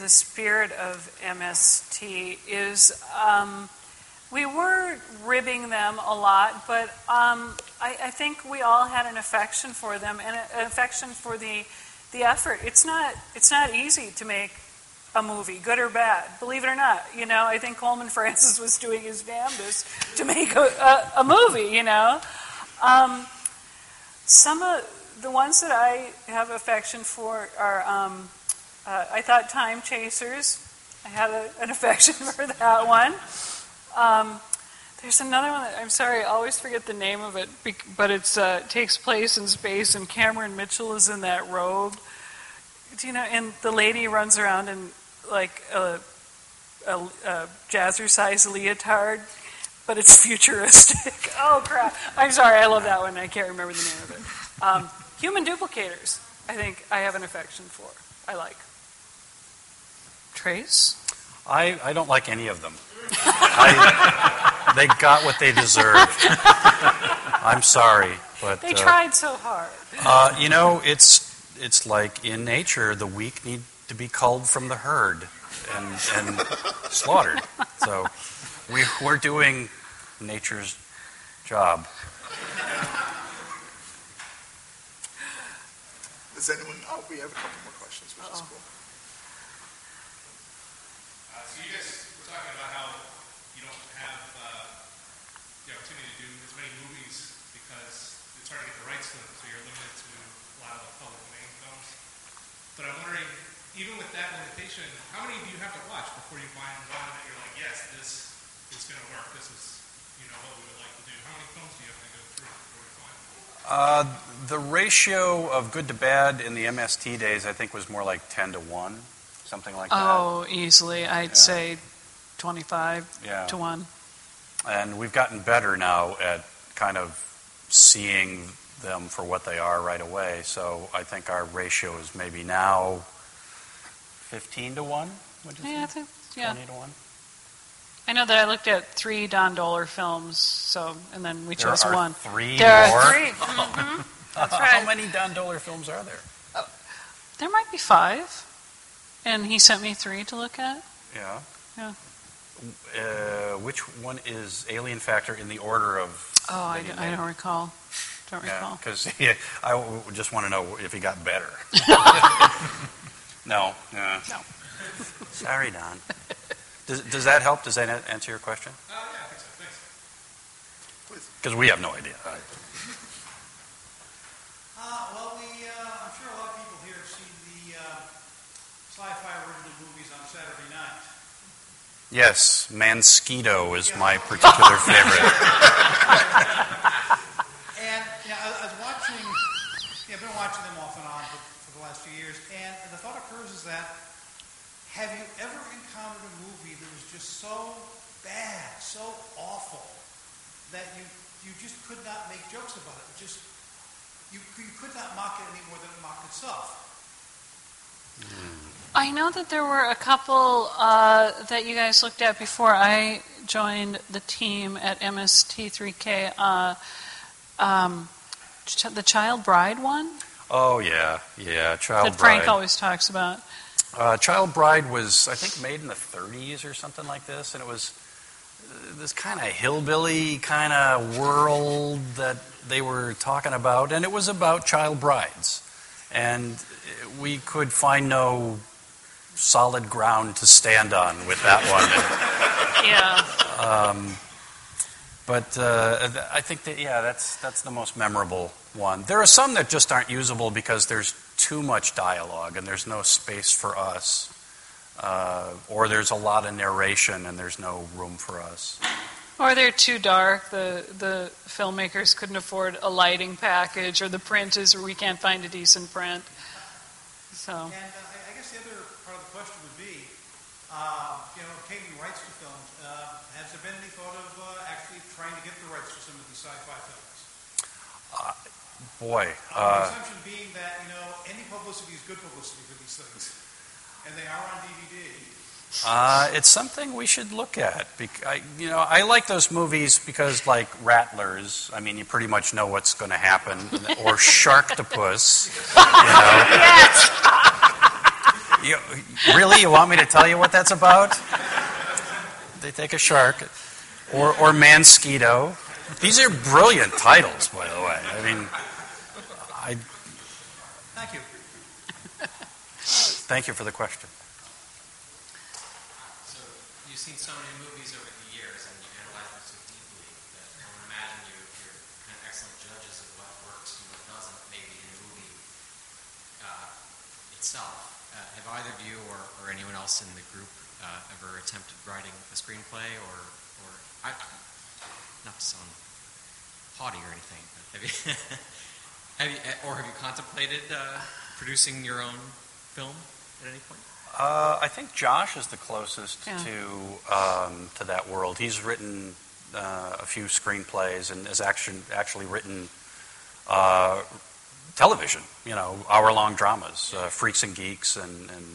the spirit of MST is um, we were ribbing them a lot, but um, I, I think we all had an affection for them and an affection for the the effort. It's not it's not easy to make a movie, good or bad. Believe it or not, you know, I think Coleman <laughs> Francis was doing his damnedest to make a, a, a movie. You know, um, some of the ones that I have affection for are. Um, uh, I thought Time Chasers. I had a, an <laughs> affection for that one. Um, there's another one that I'm sorry, I always forget the name of it, but it uh, takes place in space, and Cameron Mitchell is in that robe. Do you know? And the lady runs around in like a, a, a jazzercise leotard, but it's <laughs> futuristic. <laughs> oh crap! I'm sorry, I love that one. I can't remember the name of it. Um, Human Duplicators. I think I have an affection for. I like. Trace. I, I don't like any of them. <laughs> I, they got what they deserved. I'm sorry, but They uh, tried so hard. Uh, you know, it's it's like in nature, the weak need to be culled from the herd and and slaughtered. So we we're doing nature's job. Does anyone? Oh, we have a couple more questions, which is cool. Uh, so you guys were talking about how you don't have uh, the opportunity to do as many movies because it's hard to get the rights to them, so you're limited to a lot of the public domain films. But I'm wondering, even with that limitation, how many do you have to watch before you find one that you're like, yes, this is going to work. This is, you know, what we would like to do. How many films do you have to go through before you find one? Uh, the ratio of good to bad in the MST days, I think, was more like ten to one, something like that. Oh, easily. I'd Yeah. say 25 Yeah. to 1. And we've gotten better now at kind of seeing them for what they are right away. So I think our ratio is maybe now 15 to 1, would you Yeah, I say? think, yeah. 20 to 1? I know that I looked at three Don Dohler films, so, and then we There chose are one. three There more? are 3 Mhm. <laughs> <laughs> That's How many Don Dohler films are there? There might be five. And he sent me three to look at. Yeah. Yeah. Uh, which one is Alien Factor in the order of? Oh, I, that he I made? don't recall. Don't Yeah, recall. because <laughs> I w- just want to know if he got better. No. Yeah. No. Sorry, Don. Does, does that help? Does that answer your question? Uh, yeah, I think so. Thanks. Because we have no idea. Uh, well, we, uh, I'm sure a lot of people here have seen the uh, sci-fi original movies on Saturday night. Yes, Mansquito is my particular favorite. <laughs> And you know, I, I was watching, yeah, I've been watching them off and on for, for the last few years, and the thought occurs is that have you ever encountered a movie that was just so bad, so awful, that you you just could not make jokes about it? Just you, you could not mock it any more than it mocked itself. I know that there were a couple uh, that you guys looked at before I joined the team at MST3K. Uh, um, Ch- the Child Bride one Oh, yeah, yeah, Child that Frank Bride. always talks about. Uh, Child Bride was, I think, made in the 30s or something like this, and it was uh, this kind of hillbilly kind of world that they were talking about, and it was about child brides. And we could find no solid ground to stand on with that one. <laughs> Yeah. Um, but uh, I think that yeah, that's that's the most memorable one. There are some that just aren't usable because there's too much dialogue and there's no space for us, uh, or there's a lot of narration and there's no room for us. Or they're too dark. The the filmmakers couldn't afford a lighting package, or the print is, or we can't find a decent print. So And uh, I, I guess the other part of the question would be, uh, you know, obtaining rights to films. Uh, has there been any thought of uh, actually trying to get the rights to some of these sci-fi films? Boy, Uh, uh, the assumption being that you know any publicity is good publicity for these things, and they are on DVD. uh, it's something we should look at. Bec- I, you know, I like those movies because, like Rattlers, I mean, you pretty much know what's going to happen, or <laughs> Sharktopus. You know, yes. You, really? You want me to tell you what that's about? They take a shark. Or, or Mansquito. These are brilliant titles, by the way. I mean, I Thank you. thank you for the question. So you've seen so many movies over the years, and you analyze them so deeply that I would imagine you, you're kind of excellent judges of what works and what doesn't, maybe in a movie uh, itself. Uh, have either of you or, or anyone else in the group uh, ever attempted writing a screenplay, or, or I, not to sound haughty or anything, but have you, <laughs> have you or have you contemplated uh, producing your own film at any point? Uh, I think Josh is the closest Yeah. to um, to that world. He's written uh, a few screenplays and has actually actually written uh, television. You know, hour-long dramas, uh, Freaks and Geeks, and, and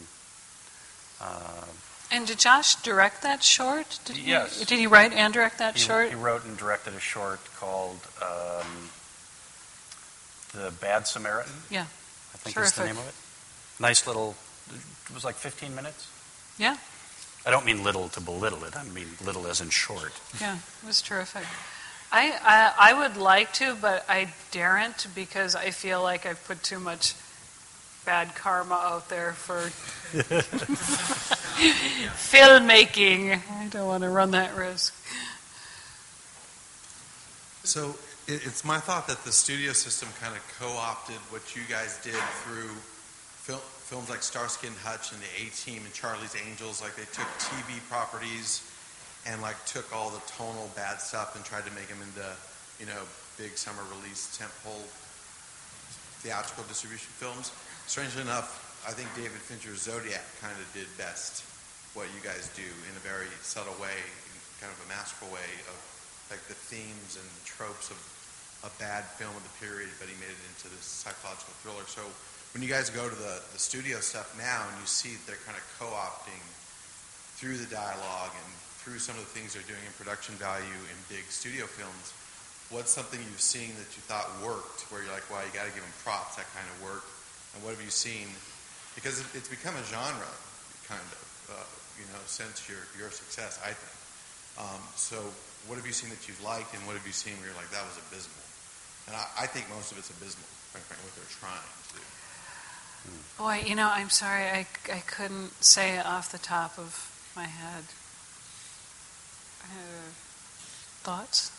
uh, And did Josh direct that short? Did he, Yes. Did he write and direct that he, short? he wrote and directed a short called um, "The Bad Samaritan." Yeah. I think is the name of it. Nice little. It was like 15 minutes. Yeah. I don't mean little to belittle it. I mean little as in short. Yeah, it was terrific. I, I I would like to, but I daren't because I feel like I've put too much bad karma out there for <laughs> filmmaking. I don't want to run that risk. So it, it's my thought that the studio system kind of co-opted what you guys did through fil- films like Starsky and Hutch and the A Team and Charlie's Angels. Like they took TV properties and like took all the tonal bad stuff and tried to make them into you know big summer release tentpole theatrical distribution films. Strangely enough, I think David Fincher's Zodiac kind of did best what you guys do in a very subtle way, kind of a masterful way of like the themes and tropes of a bad film of the period, but he made it into this psychological thriller. So when you guys go to the, the studio stuff now and you see that they're kind of co-opting through the dialogue and through some of the things they're doing in production value in big studio films, what's something you've seen that you thought worked where you're like, wow, you got to give them props, that kind of work? And what have you seen? Because it's become a genre, kind of, uh, you know, since your, your success, I think. Um, so what have you seen that you've liked and what have you seen where you're like, that was abysmal? And I, I think most of it's abysmal, quite frankly, what they're trying to do. Boy, you know, I'm sorry, I, I couldn't say it off the top of my head. Uh, Thoughts?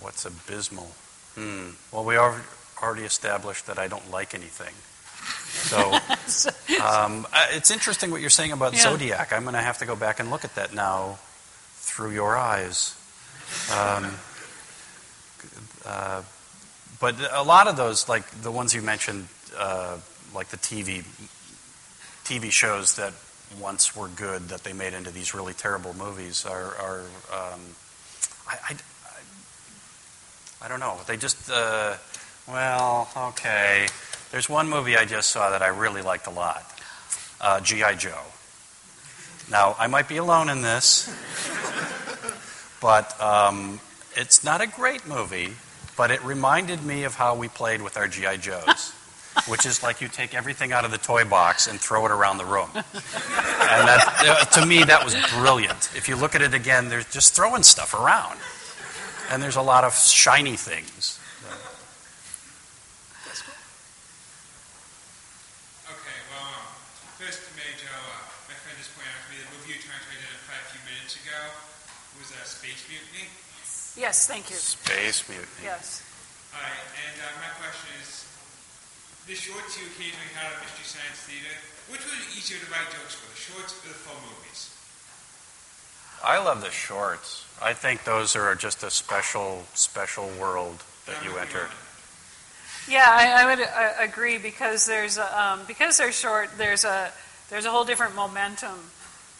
What's abysmal? Hmm. Well, we al- already established that I don't like anything. So <laughs> um, it's interesting what you're saying about Yeah. Zodiac. I'm going to have to go back and look at that now through your eyes. Um, uh, but a lot of those, like the ones you mentioned, uh, like the TV TV shows that once were good that they made into these really terrible movies are, are um, I, I, I, don't know. They just, uh, well, okay. There's one movie I just saw that I really liked a lot uh, G.I. Joe. Now, I might be alone in this, but um, it's not a great movie, but it reminded me of how we played with our G.I. Joes. Which is like you take everything out of the toy box and throw it around the room. And that, uh, to me, that was brilliant. If you look at it again, they're just throwing stuff around. And there's a lot of shiny things. Okay, well, um, first, Mary uh, my friend just pointed out to me the movie you were to identify a few minutes ago was uh, Space Mutiny. Yes, thank you. Space mutiny. Yes. All right, and uh, my question is, the shorts you occasionally had at Mystery Science Theater, which was easier to write jokes for, the shorts or the full movies? I love the shorts. I think those are just a special, special world that you enter. Yeah, I, I would uh, agree because there's a, um, because they're short. There's a there's a whole different momentum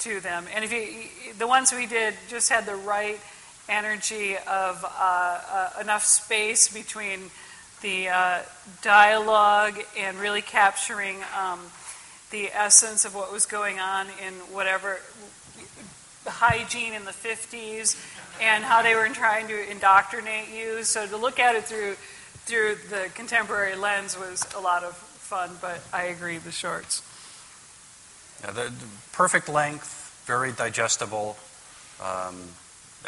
to them, and if you the ones we did just had the right energy of uh, uh, enough space between the uh, dialogue and really capturing um, the essence of what was going on in whatever hygiene in the 50s and how they were trying to indoctrinate you. So to look at it through through the contemporary lens was a lot of fun, but I agree the shorts. Yeah, the, the perfect length, very digestible, um,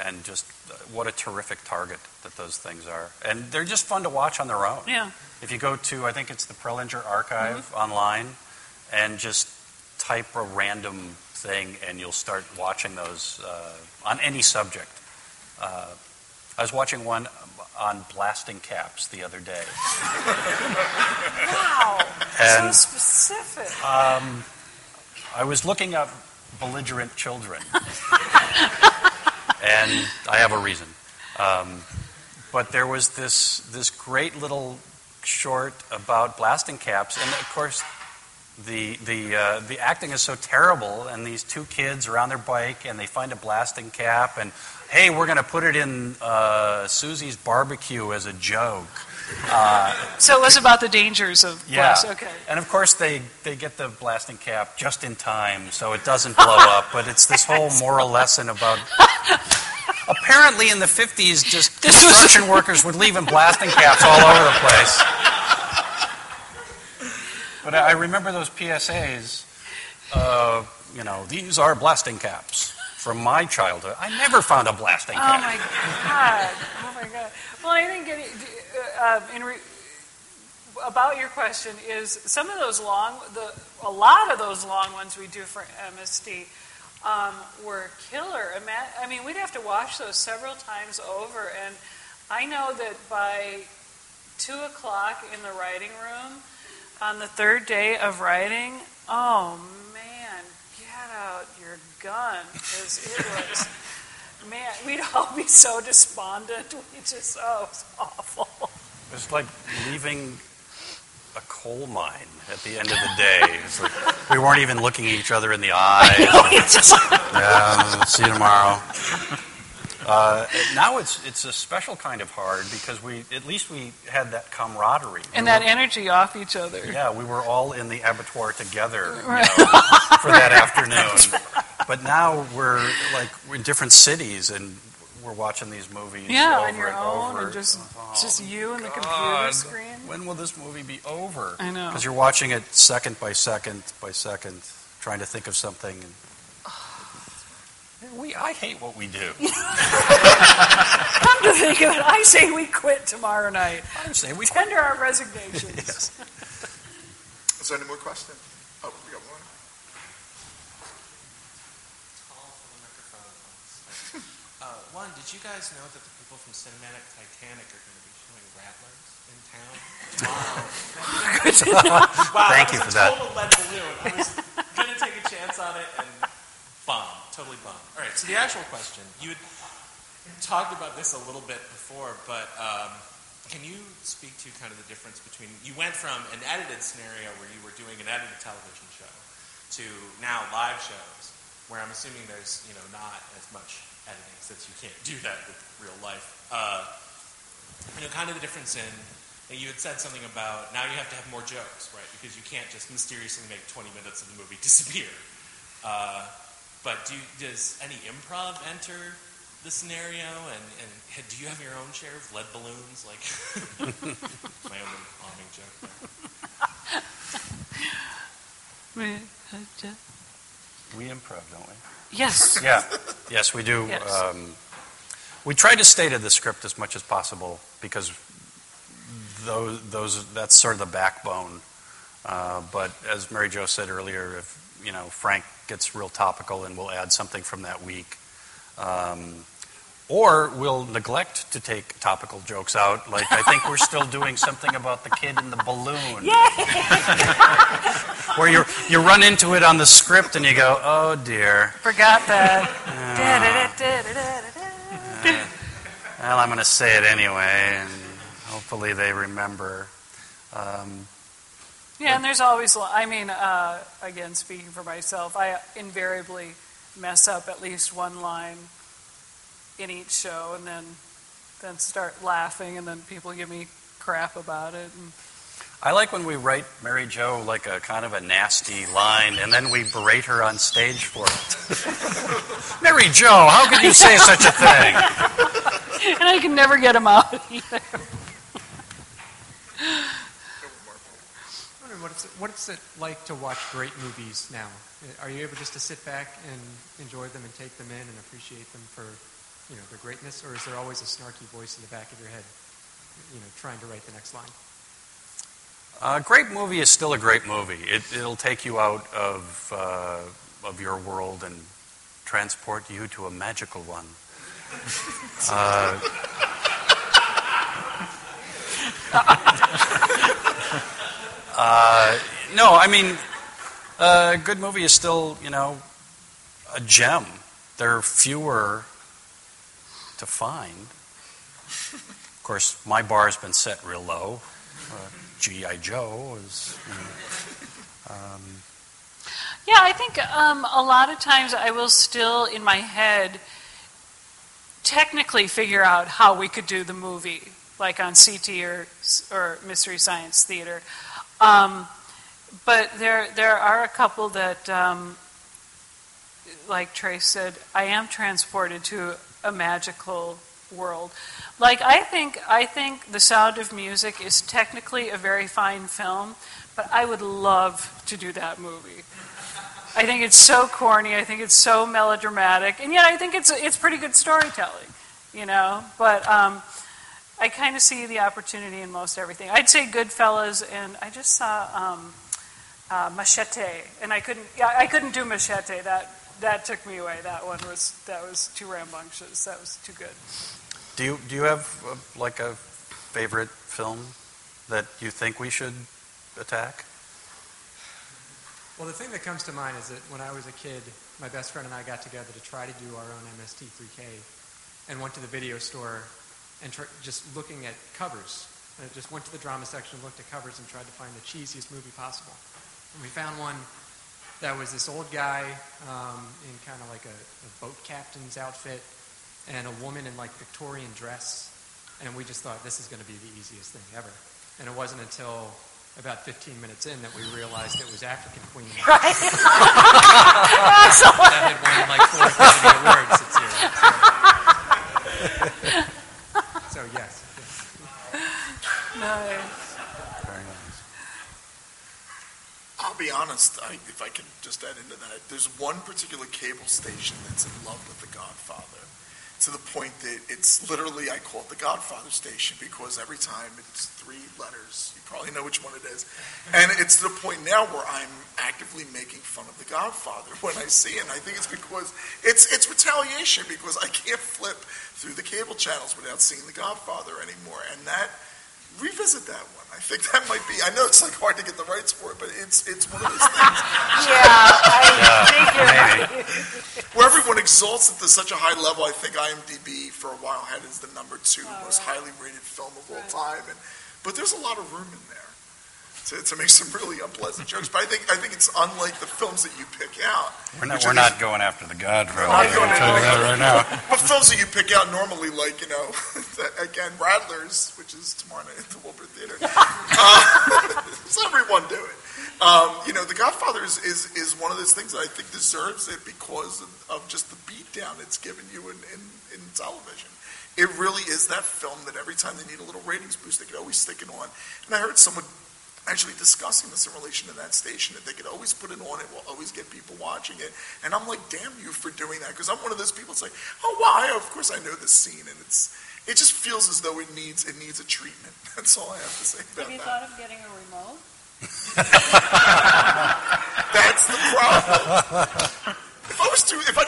and just uh, what a terrific target that those things are. And they're just fun to watch on their own. Yeah. If you go to, I think it's the Prelinger Archive online, and just type a random thing, and you'll start watching those uh, on any subject. Uh, I was watching one on blasting caps the other day. Wow, And- so specific. Um, I was looking up belligerent children, <laughs> and I have a reason. Um, but there was this this great little short about blasting caps, and of course, the the uh, the acting is so terrible. And these two kids are on their bike, and they find a blasting cap, and hey, we're going to put it in uh, Susie's barbecue as a joke. Uh, So it was about the dangers of yeah. blast. Okay. And of course, they, they get the blasting cap just in time, so it doesn't blow up. But it's this whole <laughs> moral lesson about. <laughs> Apparently, in the 50s, just construction <laughs> workers would leave in blasting caps all over the place. But I I remember those PSAs. Uh, you know, these are blasting caps from my childhood. I never found a blasting cap. Oh my god! Oh my god! Well, I think it, uh, in re, about your question is some of those long, the a lot of those long ones we do for MST um, were killer. I mean, we'd have to watch those several times over, and I know that by two o'clock in the writing room on the third day of writing, oh man, get out your gun because it was. Man, we'd all be so despondent. <laughs> We just, oh, it was awful. It was like leaving a coal mine at the end of the day. It's like we weren't even looking each other in the eyes. <laughs> yeah, see you tomorrow. Uh, now it's it's a special kind of hard because we at least we had that camaraderie. And We that were- energy off each other. yeah, we were all in the abattoir together you know, for that <laughs> afternoon. But now we're like we're in different cities and we're watching these movies. Yeah, over on your and own, over. and just, Oh, just you and the computer screen. When will this movie be over? I know. Because you're watching it second by second by second, trying to think of something. And <sighs> we, I hate what we do. <laughs> Come to think of it, I say we quit tomorrow night. I say we tender our resignations. <laughs> Is there any more questions? Oh, we got one. One, did you guys know that the people from Cinematic Titanic are going to be showing Rattlers in town tomorrow? <laughs> <laughs> wow, Thank that you was for a that. Total lead balloon. I was going to take a chance on it and bomb, totally bomb. All right, so the actual question, you had talked about this a little bit before, but um, can you speak to kind of the difference between you went from an edited scenario where you were doing an edited television show to now live shows, where I'm assuming there's you know not as much editing since you can't do that with real life. Uh, you know, kind of the difference in that you had said something about now you have to have more jokes, right? Because you can't just mysteriously make 20 minutes of the movie <laughs> disappear. Uh, but do you, does any improv enter the scenario? And, and do you have your own share of lead balloons? Like <laughs> my own bombing joke there. <laughs> We improv, don't we? Yes. Yeah, yes, we do. Yes. Um, we try to stay to the script as much as possible because those, those that's sort of the backbone. Uh, but as Mary Jo said earlier, if you know Frank gets real topical, and we'll add something from that week. Um, or we'll neglect to take topical jokes out. Like I think we're still doing something about the kid in the balloon. <laughs> Where you you run into it on the script and you go, oh dear. Forgot that. Well, I'm going to say it anyway, and hopefully they remember. Um, Yeah, and there's always, I mean, uh, again, speaking for myself, I invariably mess up at least one line in each show and then then start laughing and then people give me crap about it. And I like when we write Mary Jo like a kind of a nasty line, and then we berate her on stage for it. <laughs> Mary Jo, how could you say such a thing? <laughs> and I can never get them out <laughs> either. I wonder what it's, what's it like to watch great movies now? Are you able just to sit back and enjoy them and take them in and appreciate them for, you know, their greatness, or is there always a snarky voice in the back of your head, you know, trying to write the next line? A great movie is still a great movie. It, it'll take you out of uh, of your world and transport you to a magical one. <laughs> Uh, <laughs> uh, no, I mean, a good movie is still, you know, a gem. There are fewer to find. Of course, my bar has been set real low. Uh, G.I. Joe is. You know, um, Yeah, I think um, a lot of times I will still, in my head, technically figure out how we could do the movie, like on CT or, or Mystery Science Theater. Um, but there, there are a couple that, um, like Trace said, I am transported to a magical world. Like I think, I think The Sound of Music is technically a very fine film, but I would love to do that movie. I think it's so corny. I think it's so melodramatic, and yet I think it's it's pretty good storytelling, you know. But um, I kind of see the opportunity in most everything. I'd say Goodfellas, and I just saw um, uh, Machete, and I couldn't. Yeah, I couldn't do Machete. That that took me away. That one was that was too rambunctious. That was too good. do you do you have uh, like a favorite film that you think we should attack? Well, the thing that comes to mind is that when I was a kid, my best friend and I got together to try to do our own MST3K and went to the video store and tr- just looking at covers. And just went to the drama section, looked at covers, and tried to find the cheesiest movie possible. And we found one that was this old guy um, in kind of like a, a boat captain's outfit and a woman in like Victorian dress. And we just thought this is going to be the easiest thing ever. And it wasn't until about 15 minutes in that we realized it was African Queen. <laughs> Right. that had won like four Academy Awards this year. So, so yes. Nice. Very nice. I'll be honest, I, if I can just add into that, there's one particular cable station that's in love with The Godfather. to the point that it's literally, I call it the Godfather Station because every time it's three letters. You probably know which one it is. And it's to the point now where I'm actively making fun of the Godfather <laughs> when I see it. And I think it's because it's, it's retaliation because I can't flip through the cable channels without seeing the Godfather anymore. And that, revisit that one. I think that might be, I know it's like hard to get the rights for it, but it's, it's one of those things <laughs> Yeah, I think you're right. where everyone exalts it to such a high level. I think IMDb for a while had it as the number two Oh, most right. highly rated film of all Right. time, and but there's a lot of room in there to, to make some really unpleasant jokes. But I think I think it's unlike the films that you pick out. We're not, we're are not going after the Godfather. I'm I'm going telling you that right now. What films that you pick out normally, like you know, <laughs> again, Rattlers, which is tomorrow night at the Wilbur Theater. <laughs> Uh, <laughs> does everyone do it? Um, you know, The Godfather is, is, is one of those things that I think deserves it because of, of just the beatdown it's given you in, in, in television. It really is that film that every time they need a little ratings boost, they could always stick it on. And I heard someone actually discussing this in relation to that station, that they could always put it on, it will always get people watching it. And I'm like, damn you for doing that, because I'm one of those people that's like, oh, wow, I, of course I know this scene, and it's, it just feels as though it needs, it needs a treatment. <laughs> That's all I have to say about Have you that. thought of getting a remote? <laughs> That's the problem. if I was to, if I